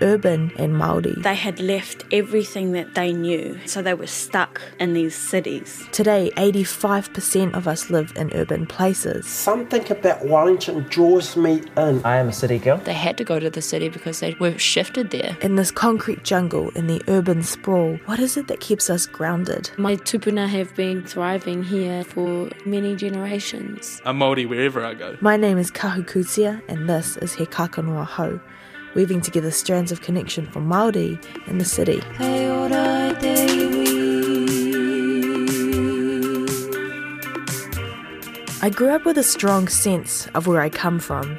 urban and Māori. They had left everything that they knew, so they were stuck in these cities. Today, 85% of us live in urban places. Something about Wellington draws me in. I am a city girl. They had to go to the city because they were shifted there. In this concrete jungle, in the urban sprawl, what is it that keeps us grounded? My tupuna have been thriving here for many generations. I'm Māori wherever I go. My name is Kahu Kutia, and this is He Kākano Ahau, weaving together strands of connection for Māori in the city. I grew up with a strong sense of where I come from.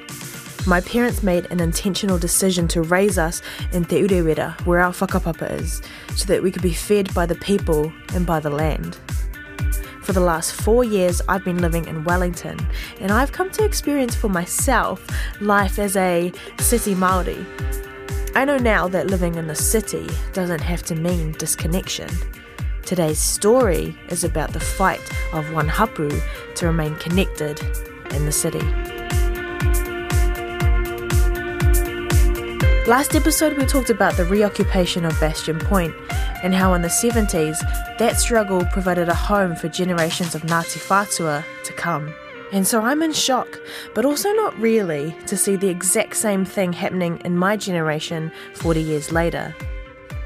My parents made an intentional decision to raise us in Te Urewera, where our whakapapa is, so that we could be fed by the people and by the land. For the last four years, I've been living in Wellington, and I've come to experience for myself life as a city Māori. I know now that living in the city doesn't have to mean disconnection. Today's story is about the fight of one hapu to remain connected in the city. Last episode, we talked about the reoccupation of Bastion Point and how in the 70s that struggle provided a home for generations of Ngāti Whātua to come. And so I'm in shock, but also not really, to see the exact same thing happening in my generation 40 years later.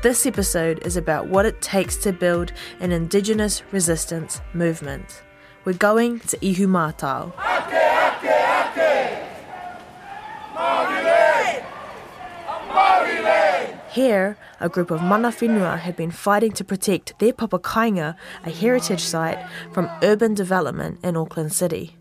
This episode is about what it takes to build an Indigenous resistance movement. We're going to Ihumātao. Here, a group of mana whenua have been fighting to protect their papakainga, a heritage site, from urban development in Auckland City.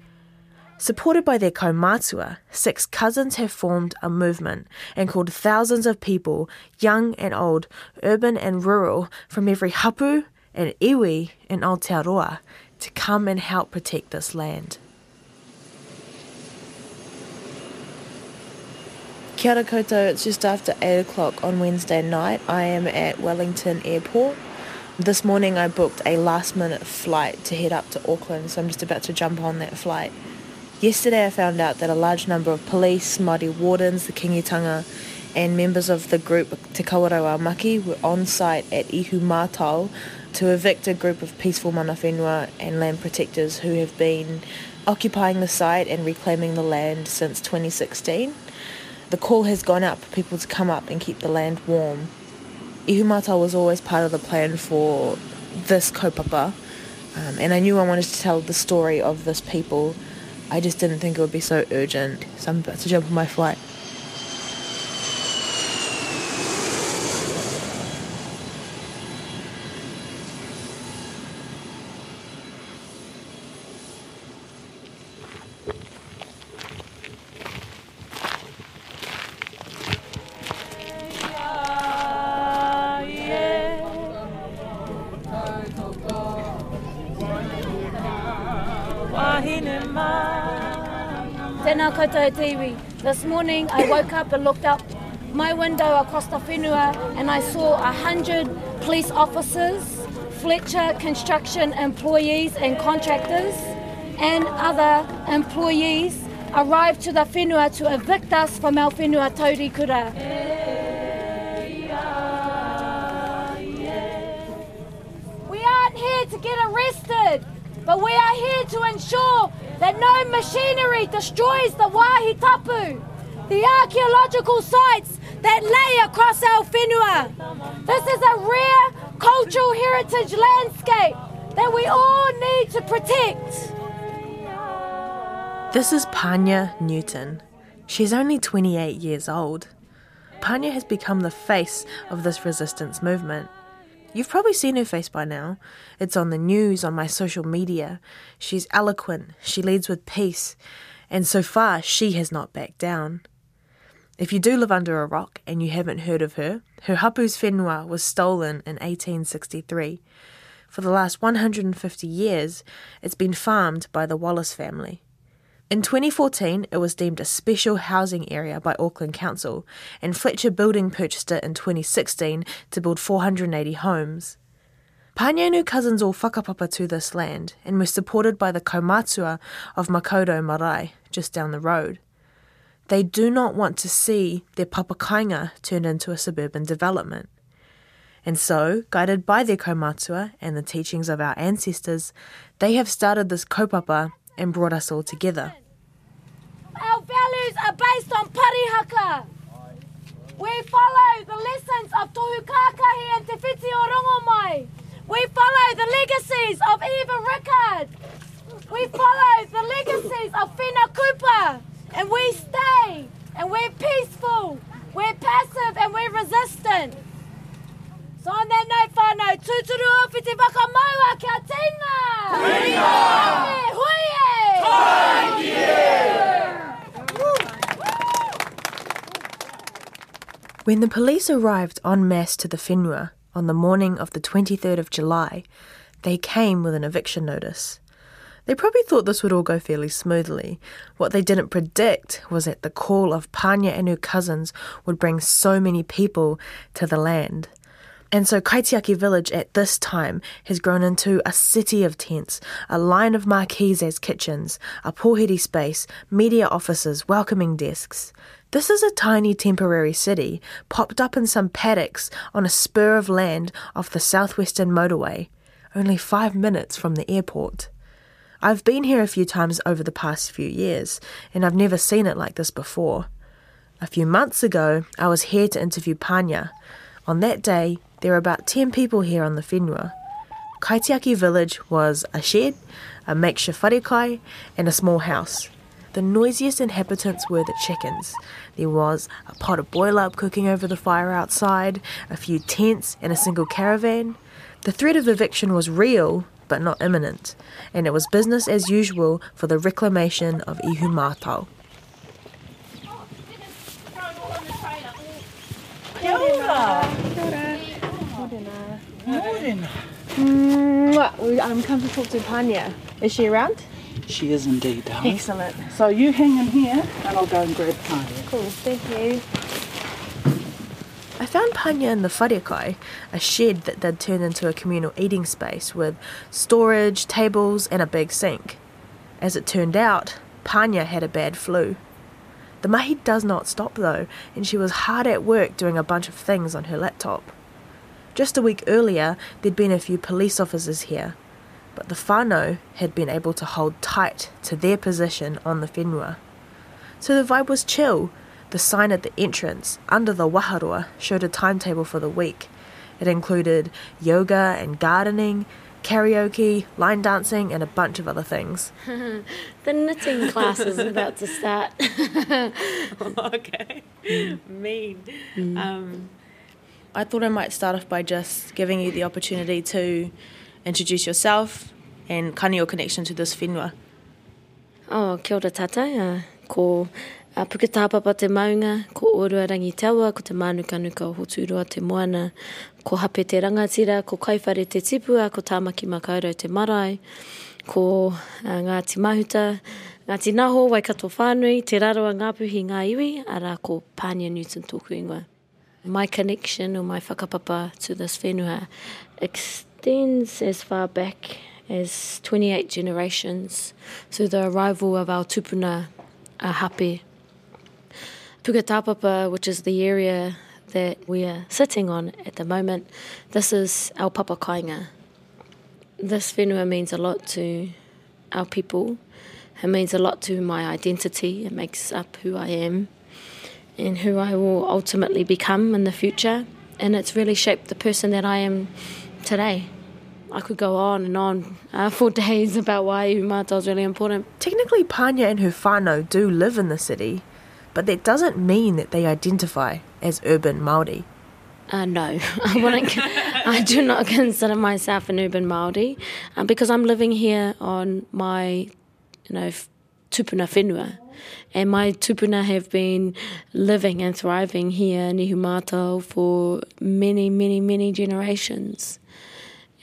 Supported by their kaumātua, six cousins have formed a movement and called thousands of people, young and old, urban and rural, from every hapu and iwi in Aotearoa, to come and help protect this land. Kia ora koutou, it's just after 8 o'clock on Wednesday night. I am at Wellington Airport. This morning I booked a last minute flight to head up to Auckland, so I'm just about to jump on that flight. Yesterday I found out that a large number of police, Māori wardens, the Kingitanga, and members of the group Te Kawerau Maki were on site at Ihumātao to evict a group of peaceful mana whenua and land protectors who have been occupying the site and reclaiming the land since 2016 the call has gone out for people to come up and keep the land warm. Ihumātao was always part of the plan for this kaupapa, um, and I knew I wanted to tell the story of this people. I just didn't think it would be so urgent, so I'm about to jump on my flight. This morning I woke up and looked up my window across the whenua and I saw a hundred police officers, Fletcher construction employees and contractors and other employees arrived to the whenua to evict us from our whenua taurikura. We aren't here to get arrested, but we are here to ensure that no machinery destroys the wahi tapu, the archaeological sites that lay across our whenua. This is a rare cultural heritage landscape that we all need to protect. This is Pania Newton. She's only 28 years old. Pania has become the face of this resistance movement. You've probably seen her face by now. It's on the news, on my social media. She's eloquent, she leads with peace, and so far she has not backed down. If you do live under a rock and you haven't heard of her, her hapu's whenua was stolen in 1863. For the last 150 years, it's been farmed by the Wallace family. In 2014, it was deemed a special housing area by Auckland Council, and Fletcher Building purchased it in 2016 to build 480 homes. Her cousins all whakapapa to this land and were supported by the kaumātua of Makaurau Marae, just down the road. They do not want to see their papakainga turned into a suburban development. And so, guided by their kaumatua and the teachings of our ancestors, they have started this kaupapa and brought us all together. Our values are based on parihaka. We follow the lessons of Tohu Kākahi and Te Whiti o Rongomai. We follow the legacies of Eva Rickard. We follow the legacies of Whina Cooper. And we stay. And we're peaceful. We're passive and we're resistant. So on that note, whānau, tūturu o whiti whakamaua kia tēnā! Huia! When the police arrived en masse to the Whenua on the morning of the 23rd of July, they came with an eviction notice. They probably thought this would all go fairly smoothly. What they didn't predict was that the call of Pania and her cousins would bring so many people to the land. And so Kaitiaki village at this time has grown into a city of tents, a line of marquees as kitchens, a pōhiri space, media offices, welcoming desks. This is a tiny temporary city, popped up in some paddocks on a spur of land off the southwestern motorway, only five minutes from the airport. I've been here a few times over the past few years, and I've never seen it like this before. A few months ago, I was here to interview Pania. On that day, there were about 10 people here on the Whenua. Kaitiaki village was a shed, a makeshift wharekai, and a small house. The noisiest inhabitants were the chickens. There was a pot of boil up cooking over the fire outside, a few tents, and a single caravan. The threat of eviction was real, but not imminent, and it was business as usual for the reclamation of Ihumātao. I'm come to talk to Pania. Is she around? She is indeed, darling. Excellent. So you hang in here and I'll go and grab Pania. Cool, thank you. I found Pania in the wharekai, a shed that they'd turned into a communal eating space with storage, tables, and a big sink. As it turned out, Pania had a bad flu. The mahi does not stop though, and she was hard at work doing a bunch of things on her laptop. Just a week earlier, there'd been a few police officers here, but the Fano had been able to hold tight to their position on the whenua. So the vibe was chill. The sign at the entrance, under the waharoa, showed a timetable for the week. It included yoga and gardening, karaoke, line dancing, and a bunch of other things. The knitting class is about to start. okay. Mean. Um, I thought I might start off by just giving you the opportunity to introduce yourself and kind of your connection to this whenua. Oh, kia ora tātai. Uh, ko uh, Puketāpapa te maunga, ko Orua Rangi Taua, ko te Mānukanuka o Hoturua te moana, ko Hape te rangatira, ko Kaiwhare te tipua, ko Tāmaki Makaurau te marae, ko uh, Ngāti Mahuta, Ngāti Naho, Waikato Whānui, Te Raroa Ngāpuhi Ngā Iwi, ara ko Pānia Newton tōku ingoa. My connection or my whakapapa to this whenua extends as far back as 28 generations through the arrival of our tupuna uh, hape. Puketāpapa, which is the area that we are sitting on at the moment, this is our papa kainga. This whenua means a lot to our people. It means a lot to my identity. It makes up who I am and who I will ultimately become in the future. And it's really shaped the person that I am today. I could go on and on uh, for days about why Ihumātao is really important. Technically, Pania and her whānau do live in the city, but that doesn't mean that they identify as urban Māori. Uh, no, I wouldn't. I do not consider myself an urban Maori um, because I'm living here on my, you know, tupuna whenua, and my tupuna have been living and thriving here in Ihumātao for many, many, many generations,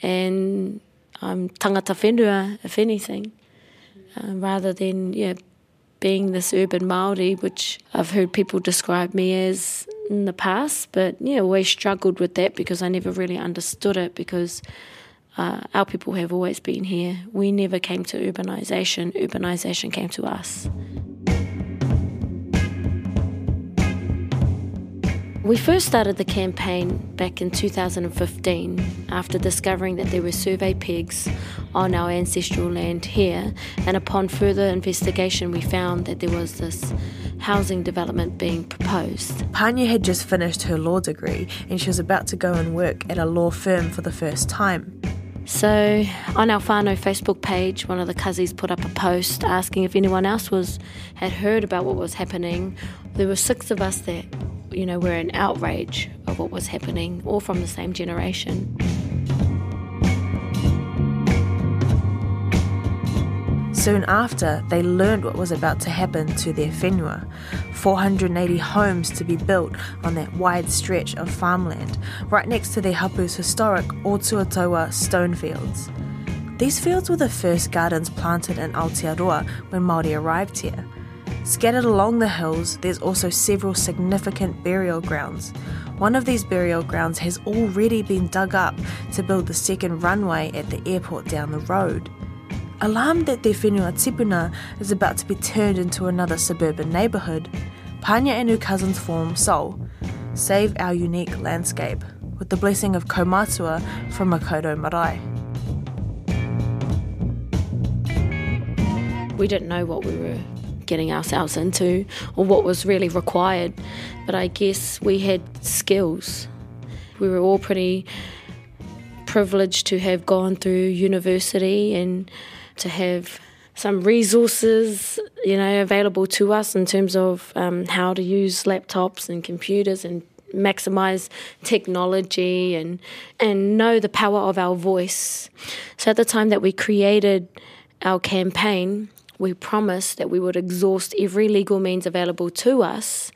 and I'm tangata whenua, if anything, uh, rather than yeah, being this urban Maori, which I've heard people describe me as in the past, but yeah, always struggled with that because I never really understood it because uh, our people have always been here. We never came to urbanisation, urbanisation came to us. We first started the campaign back in 2015 after discovering that there were survey pigs on our ancestral land here, and upon further investigation, we found that there was this housing development being proposed. Pania had just finished her law degree and she was about to go and work at a law firm for the first time. So, on our whānau Facebook page, one of the cousins put up a post asking if anyone else was had heard about what was happening. There were six of us that, you know, were in outrage of what was happening, all from the same generation. Soon after, they learned what was about to happen to their whenua 480 homes to be built on that wide stretch of farmland, right next to their hapu's historic Otuataua stone fields. These fields were the first gardens planted in Aotearoa when Māori arrived here. Scattered along the hills, there's also several significant burial grounds. One of these burial grounds has already been dug up to build the second runway at the airport down the road. Alarmed that their whenua tipuna is about to be turned into another suburban neighbourhood, Pania and her cousins form Soul, Save Our Unique Landscape, with the blessing of Kaumatua from Makaurau Marae. We didn't know what we were getting ourselves into or what was really required, but I guess we had skills. We were all pretty privileged to have gone through university and to have some resources, you know, available to us in terms of um, how to use laptops and computers and maximize technology and and know the power of our voice. So at the time that we created our campaign, we promised that we would exhaust every legal means available to us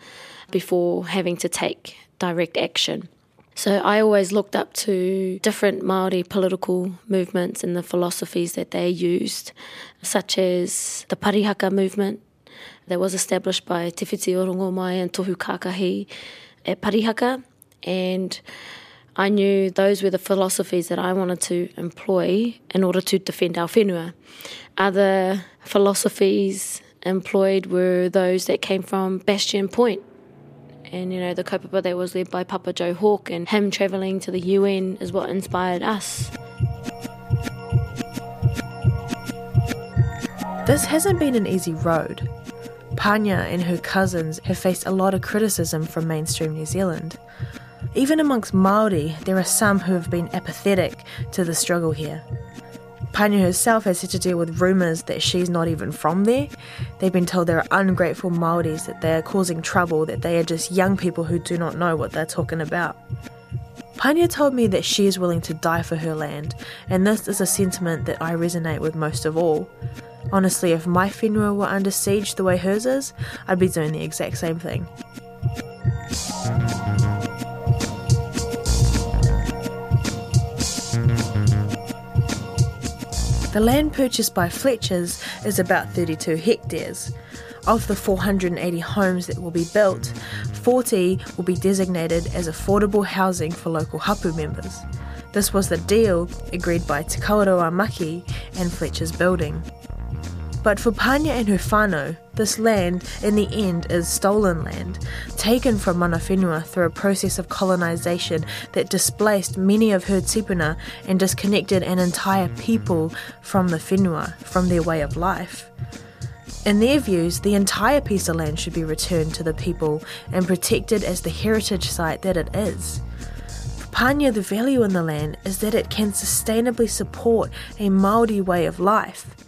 before having to take direct action. So I always looked up to different Māori political movements and the philosophies that they used, such as the Parihaka movement that was established by Te Orongomai and Tohu Kakahi at Parihaka. And I knew those were the philosophies that I wanted to employ in order to defend our whenua. Other philosophies employed were those that came from Bastion Point, and you know the kaupapa that was led by Papa Joe Hawke and him travelling to the UN is what inspired us. This hasn't been an easy road. Pania and her cousins have faced a lot of criticism from mainstream New Zealand. Even amongst Māori, there are some who have been apathetic to the struggle here. Pania herself has had to deal with rumours that she's not even from there. They've been told there are ungrateful Māoris, that they are causing trouble, that they are just young people who do not know what they're talking about. Pania told me that she is willing to die for her land, and this is a sentiment that I resonate with most of all. Honestly, if my whenua were under siege the way hers is, I'd be doing the exact same thing. The land purchased by Fletchers is about 32 hectares. Of the 480 homes that will be built, 40 will be designated as affordable housing for local hapu members. This was the deal agreed by Te Kawerau Maki and Fletcher's Building. But for Pania and her whānau, this land, in the end, is stolen land, taken from mana through a process of colonisation that displaced many of her tipuna and disconnected an entire people from the whenua, from their way of life. In their views, the entire piece of land should be returned to the people and protected as the heritage site that it is. For Pania, the value in the land is that it can sustainably support a Māori way of life.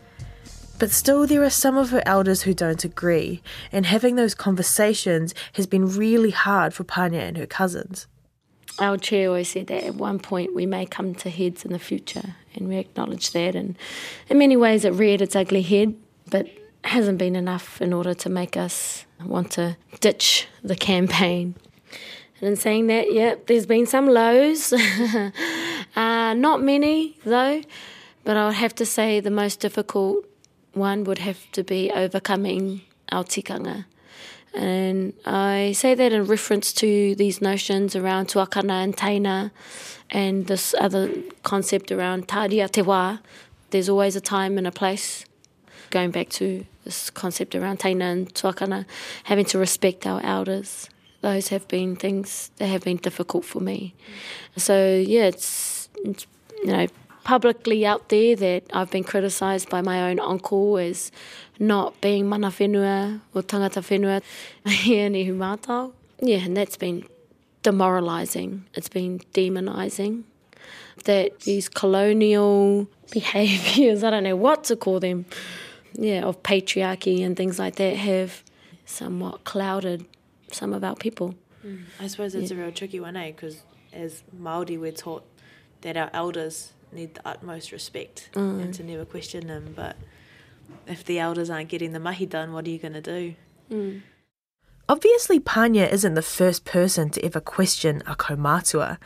But still, there are some of her elders who don't agree, and having those conversations has been really hard for Pania and her cousins. Our chair always said that at one point we may come to heads in the future, and we acknowledge that. And in many ways, it reared its ugly head, but hasn't been enough in order to make us want to ditch the campaign. And in saying that, yeah, there's been some lows, uh, not many though, but I would have to say the most difficult one would have to be overcoming our tikanga. And I say that in reference to these notions around tuakana and taina and this other concept around tāria te wā. There's always a time and a place. Going back to this concept around taina and tuakana, having to respect our elders. those have been things that have been difficult for me. So yeah, it's, it's you know publicly out there that I've been criticised by my own uncle as not being mana whenua or tangata whenua here in Ihumātao. Yeah, and that's been demoralising. It's been demonising. That these colonial behaviours, I don't know what to call them, yeah, of patriarchy and things like that have somewhat clouded some of our people. I suppose it's a real tricky one, eh? Because as Māori, we're taught that our elders need the utmost respect mm. and to never question them. But if the elders aren't getting the mahi done, what are you going to do? Mm. Obviously, Pania isn't the first person to ever question a kaumātua.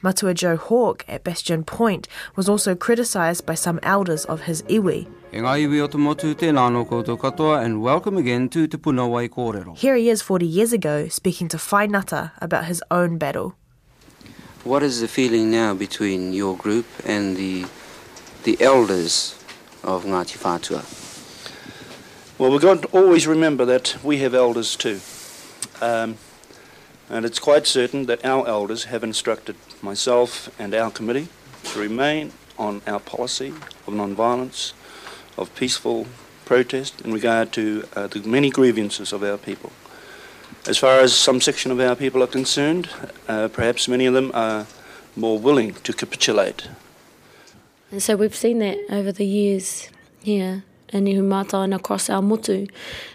Matua Joe Hawke at Bastion Point was also criticised by some elders of his iwi. Ngā iwi o te motu, tēnā no koutou katoa, and welcome again to Te Puna Wai Kōrero. Here he is 40 years ago speaking to Whai Ngata about his own battle. What is the feeling now between your group and the, the elders of Ngāti Whātua? Well, we've got to always remember that we have elders too. Um, and it's quite certain that our elders have instructed myself and our committee to remain on our policy of non-violence, of peaceful protest in regard to uh, the many grievances of our people. As far as some section of our people are concerned, uh, perhaps many of them are more willing to capitulate And so we've seen that over the years here in Ihumātao and across our motu.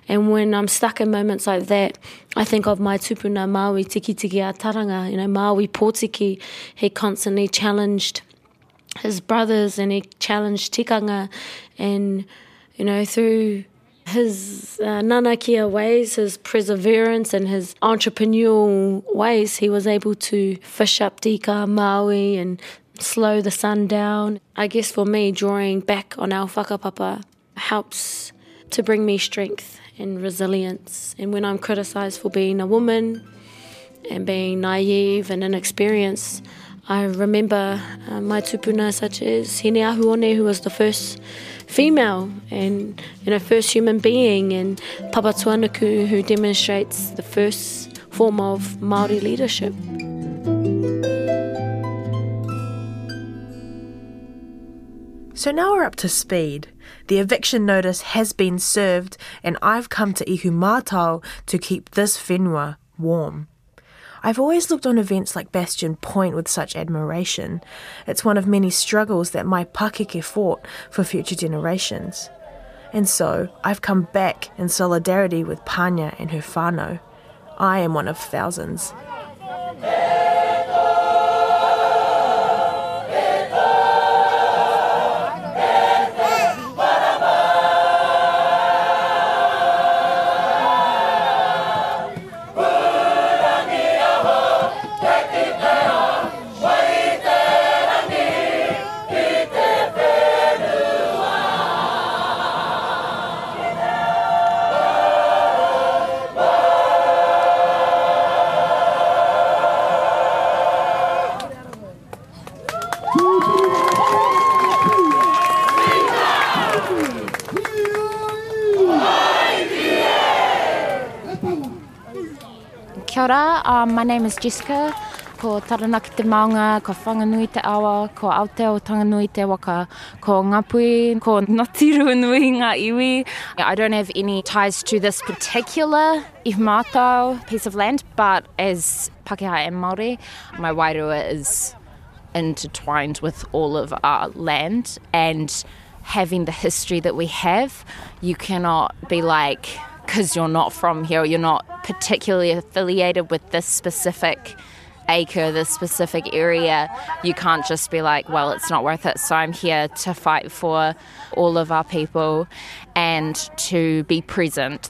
And when I'm stuck in moments like that, I think of my tupuna Māui Tiki Tiki a Taranga, you know, Māui Pōtiki. He constantly challenged his brothers and he challenged tikanga and, you know, through his uh, nanakia ways, his perseverance and his entrepreneurial ways, he was able to fish up tika Maui and slow the sun down. I guess for me, drawing back on our whakapapa helps to bring me strength and resilience. And when I'm criticised for being a woman and being naive and inexperienced, I remember uh, my tupuna such as Hine Ahuone, who was the first female and you know first human being, and Papa Tuanuku, who demonstrates the first form of Maori leadership. So now we're up to speed. The eviction notice has been served, and I've come to Ihumātao to keep this whenua warm. I've always looked on events like Bastion Point with such admiration. It's one of many struggles that my pakeke fought for future generations. And so, I've come back in solidarity with Pania and her whānau. I am one of thousands. My name is Jessica. Ko Taranaki te maunga, ko Whanganui te awa, ko Aotearoa Tanganui te waka, ko Ngāpuhi, ko Ngāti Ruanui ngā iwi. I don't have any ties to this particular Ihumātao piece of land, but as Pakeha and Māori, my wairua is intertwined with all of our land and having the history that we have, you cannot be like, because you're not from here, or you're not particularly affiliated with this specific acre, this specific area, you can't just be like, well, it's not worth it. So I'm here to fight for all of our people and to be present.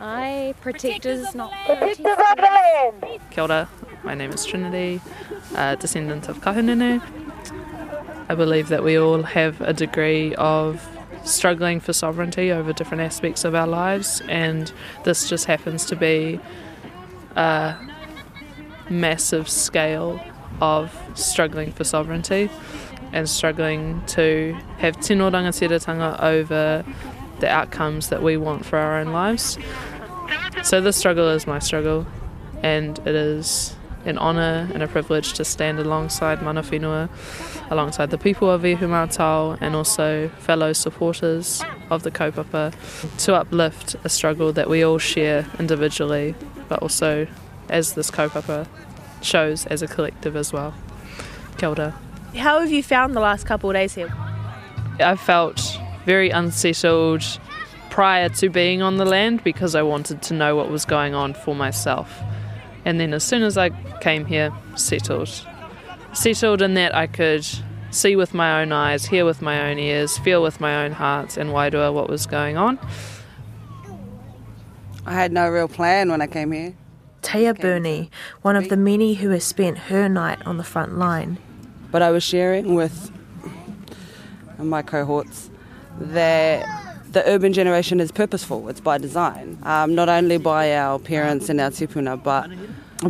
I protectors, not protectors of the Kia ora, my name is Trinity, a descendant of Kahungunu. I believe that we all have a degree of struggling for sovereignty over different aspects of our lives, and this just happens to be a massive scale of struggling for sovereignty and struggling to have tino rangatiratanga over the outcomes that we want for our own lives. So this struggle is my struggle, and it is an honour and a privilege to stand alongside mana whenua, alongside the people of Ihumātao and also fellow supporters of the kaupapa to uplift a struggle that we all share individually, but also as this kaupapa shows as a collective as well. Kia ora. How have you found the last couple of days here? I felt very unsettled prior to being on the land because I wanted to know what was going on for myself. And then as soon as I came here, settled. Settled in that I could see with my own eyes, hear with my own ears, feel with my own heart and Wairua what was going on. I had no real plan when I came here. Taya Burney, one of the many who has spent her night on the front line. But I was sharing with my cohorts that the urban generation is purposeful, it's by design, um, not only by our parents and our tipuna, but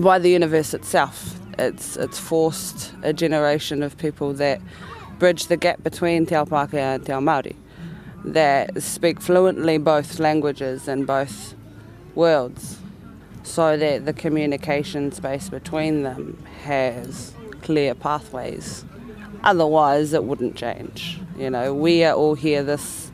by the universe itself. It's, it's forced a generation of people that bridge the gap between Te Ao Pākehā and Te Ao Māori, that speak fluently both languages and both worlds, so that the communication space between them has clear pathways. Otherwise, it wouldn't change. You know, we are all here, this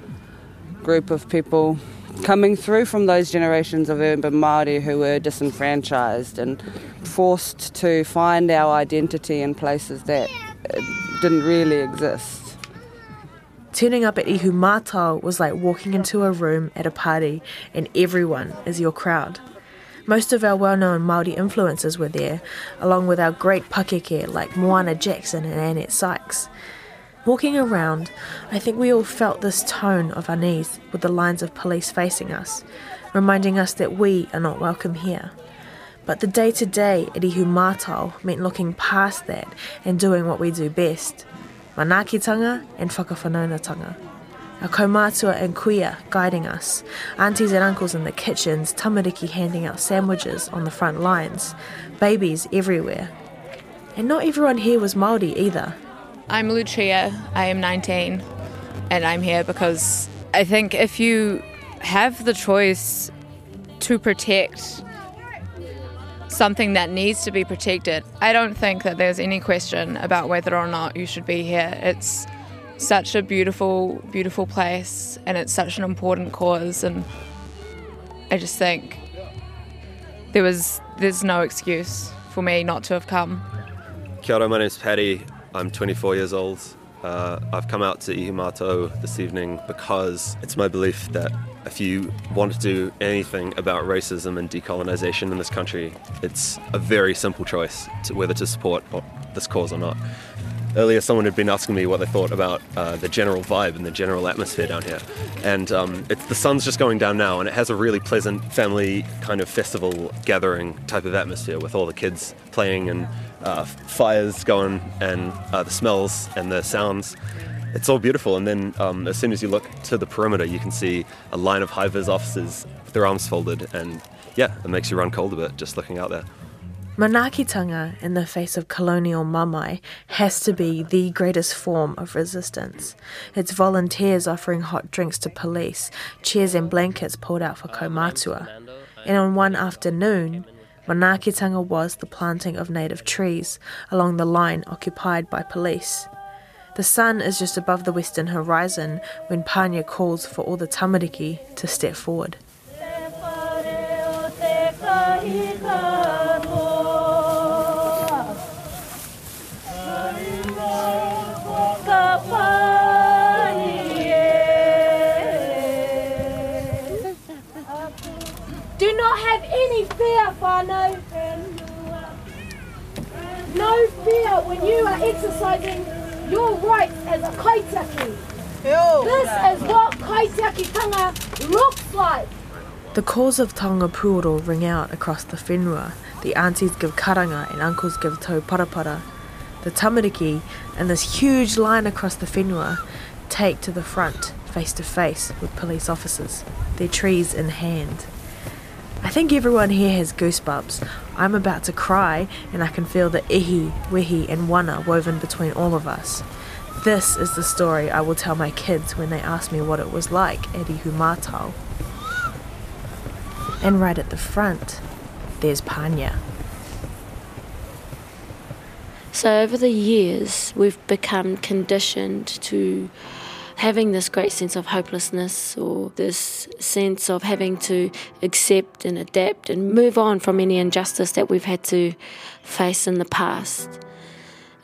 group of people coming through from those generations of urban Māori who were disenfranchised and forced to find our identity in places that uh, didn't really exist. Turning up at Ihumātao was like walking into a room at a party and everyone is your crowd. Most of our well-known Māori influences were there, along with our great pakeke like Moana Jackson and Annette Sykes. Walking around, I think we all felt this tone of unease with the lines of police facing us, reminding us that we are not welcome here. But the day to day at Ihumātao meant looking past that and doing what we do best manakitanga and whakawhanaungatanga. Our kaumātua and kuia guiding us, aunties and uncles in the kitchens, tamariki handing out sandwiches on the front lines, babies everywhere. And not everyone here was Māori either. I'm Lucia. I am 19, and I'm here because I think if you have the choice to protect something that needs to be protected, I don't think that there's any question about whether or not you should be here. It's such a beautiful, beautiful place, and it's such an important cause, and I just think there was there's no excuse for me not to have come. Kia ora, my name's Paddy. I'm 24 years old. Uh, I've come out to Ihumātao this evening because it's my belief that if you want to do anything about racism and decolonisation in this country, it's a very simple choice to whether to support this cause or not. Earlier, someone had been asking me what they thought about uh, the general vibe and the general atmosphere down here. And um, it's, the sun's just going down now, and it has a really pleasant family kind of festival gathering type of atmosphere with all the kids playing and uh, fires going and uh, the smells and the sounds. It's all beautiful. And then um, as soon as you look to the perimeter, you can see a line of high vis officers with their arms folded. And yeah, it makes you run cold a bit just looking out there. Manakitanga in the face of colonial mamai has to be the greatest form of resistance. It's volunteers offering hot drinks to police, chairs and blankets pulled out for kaumātua. And on one afternoon, Manakitanga was the planting of native trees along the line occupied by police. The sun is just above the western horizon when Pania calls for all the tamariki to step forward. Fear, whānau. Uh, no fear when you are exercising your rights as a kaitiaki. This is what kaitiakitanga looks like. The calls of taonga pūoro ring out across the whenua. The aunties give karanga and uncles give tau parapara. The tamariki and this huge line across the whenua take to the front, face to face with police officers, their trees in hand. I think everyone here has goosebumps. I'm about to cry, and I can feel the ihi, wehi, and wana woven between all of us. This is the story I will tell my kids when they ask me what it was like at Ihumātao. And right at the front, there's Pania. So over the years, we've become conditioned to having this great sense of hopelessness or this sense of having to accept and adapt and move on from any injustice that we've had to face in the past.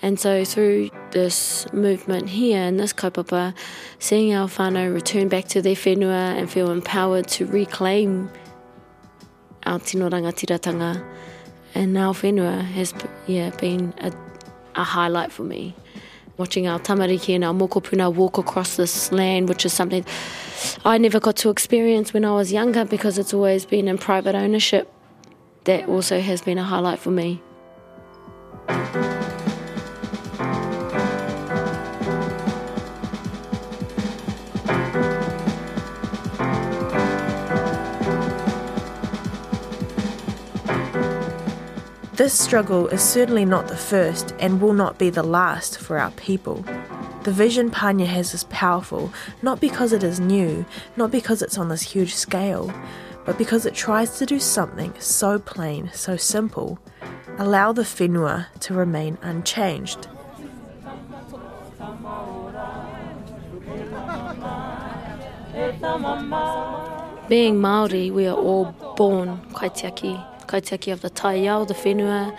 And so through this movement here in this kaupapa, seeing our whānau return back to their whenua and feel empowered to reclaim our tino rangatiratanga and our whenua has yeah, been a, a highlight for me. Watching our tamariki and our mokopuna walk across this land, which is something I never got to experience when I was younger because it's always been in private ownership. That also has been a highlight for me. This struggle is certainly not the first and will not be the last for our people. The vision Pania has is powerful, not because it is new, not because it's on this huge scale, but because it tries to do something so plain, so simple allow the whenua to remain unchanged. Being Maori, we are all born kaitiaki, kaitiaki of the taiao, the whenua,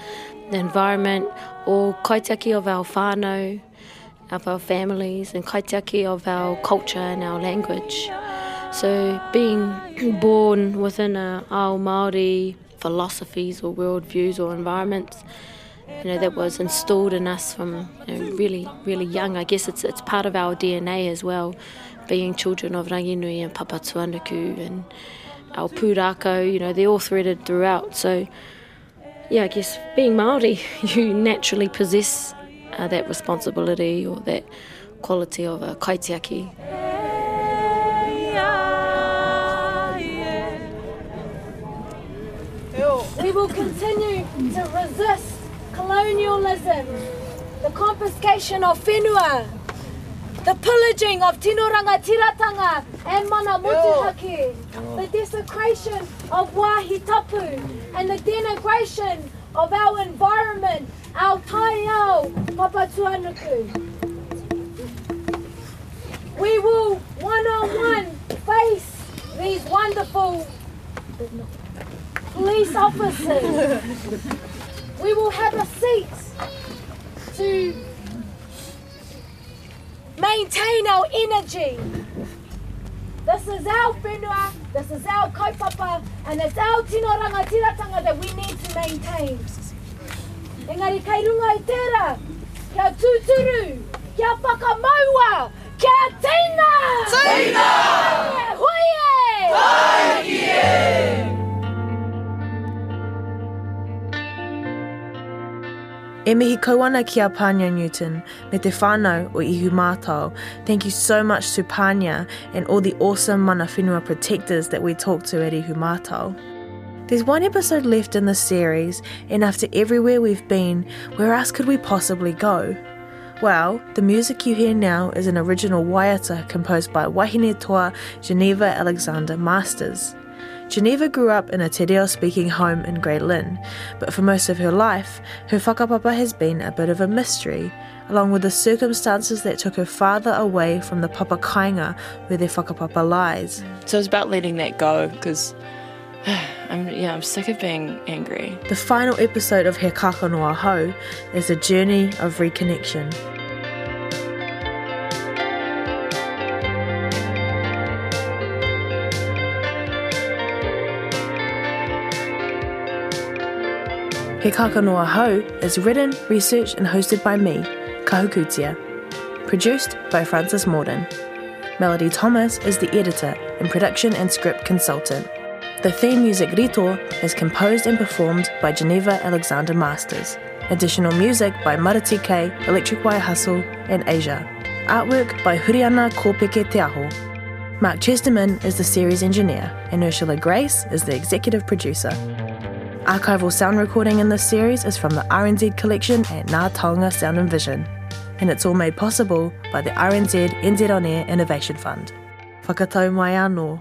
the environment, or kaitiaki of our whānau, of our families, and kaitiaki of our culture and our language. So being born within a ao Māori philosophies or worldviews or environments, you know, that was installed in us from you know, really, really young. I guess it's it's part of our DNA as well, being children of Ranginui and Papatuanuku and our pūrākau, you know, they're all threaded throughout. So, yeah, I guess being Māori, you naturally possess uh, that responsibility or that quality of a kaitiaki. We will continue to resist colonialism, the confiscation of whenua, the pillaging of tino rangatiratanga and mana motuhake, the desecration of wahi tapu, and the denigration of our environment, our taiao, papatuanuku. We will one-on-one face these wonderful police officers. we will have a seat to maintain our energy. This is our whenua, this is our kaupapa, and it's our tino rangatiratanga that we need to maintain. Engari kei runga i tērā, kia tūturu, kia whakamaua, E mihi kauana ki a Pania Newton, me te whānau o Ihumātao. Thank you so much to Pania and all the awesome mana whenua protectors that we talked to at Ihumātao. There's one episode left in this series, and after everywhere we've been, where else could we possibly go? Well, the music you hear now is an original waiata composed by Wahine Toa Geneva Alexander Masters. Geneva grew up in a te reo speaking home in Grey Lynn, but for most of her life, her whakapapa has been a bit of a mystery, along with the circumstances that took her father away from the papa kainga where their whakapapa lies. So it's about letting that go because I'm yeah I'm sick of being angry. The final episode of He Kākano Ahau is a journey of reconnection. He Kākano Ahau is written, researched and hosted by me, Kahukutia. Produced by Francis Morden. Melody Thomas is the editor and production and script consultant. The theme music Rito is composed and performed by Geneva Alexander Masters. Additional music by Marati K, Electric Wire Hustle, and Asia. Artwork by Huriana Kopeke Te Aho. Mark Chesterman is the series engineer, and Ursula Grace is the executive producer. Archival sound recording in this series is from the RNZ collection at Ngā Taonga Sound and Vision, and it's all made possible by the RNZ NZ On Air Innovation Fund. Whakatau mai anō.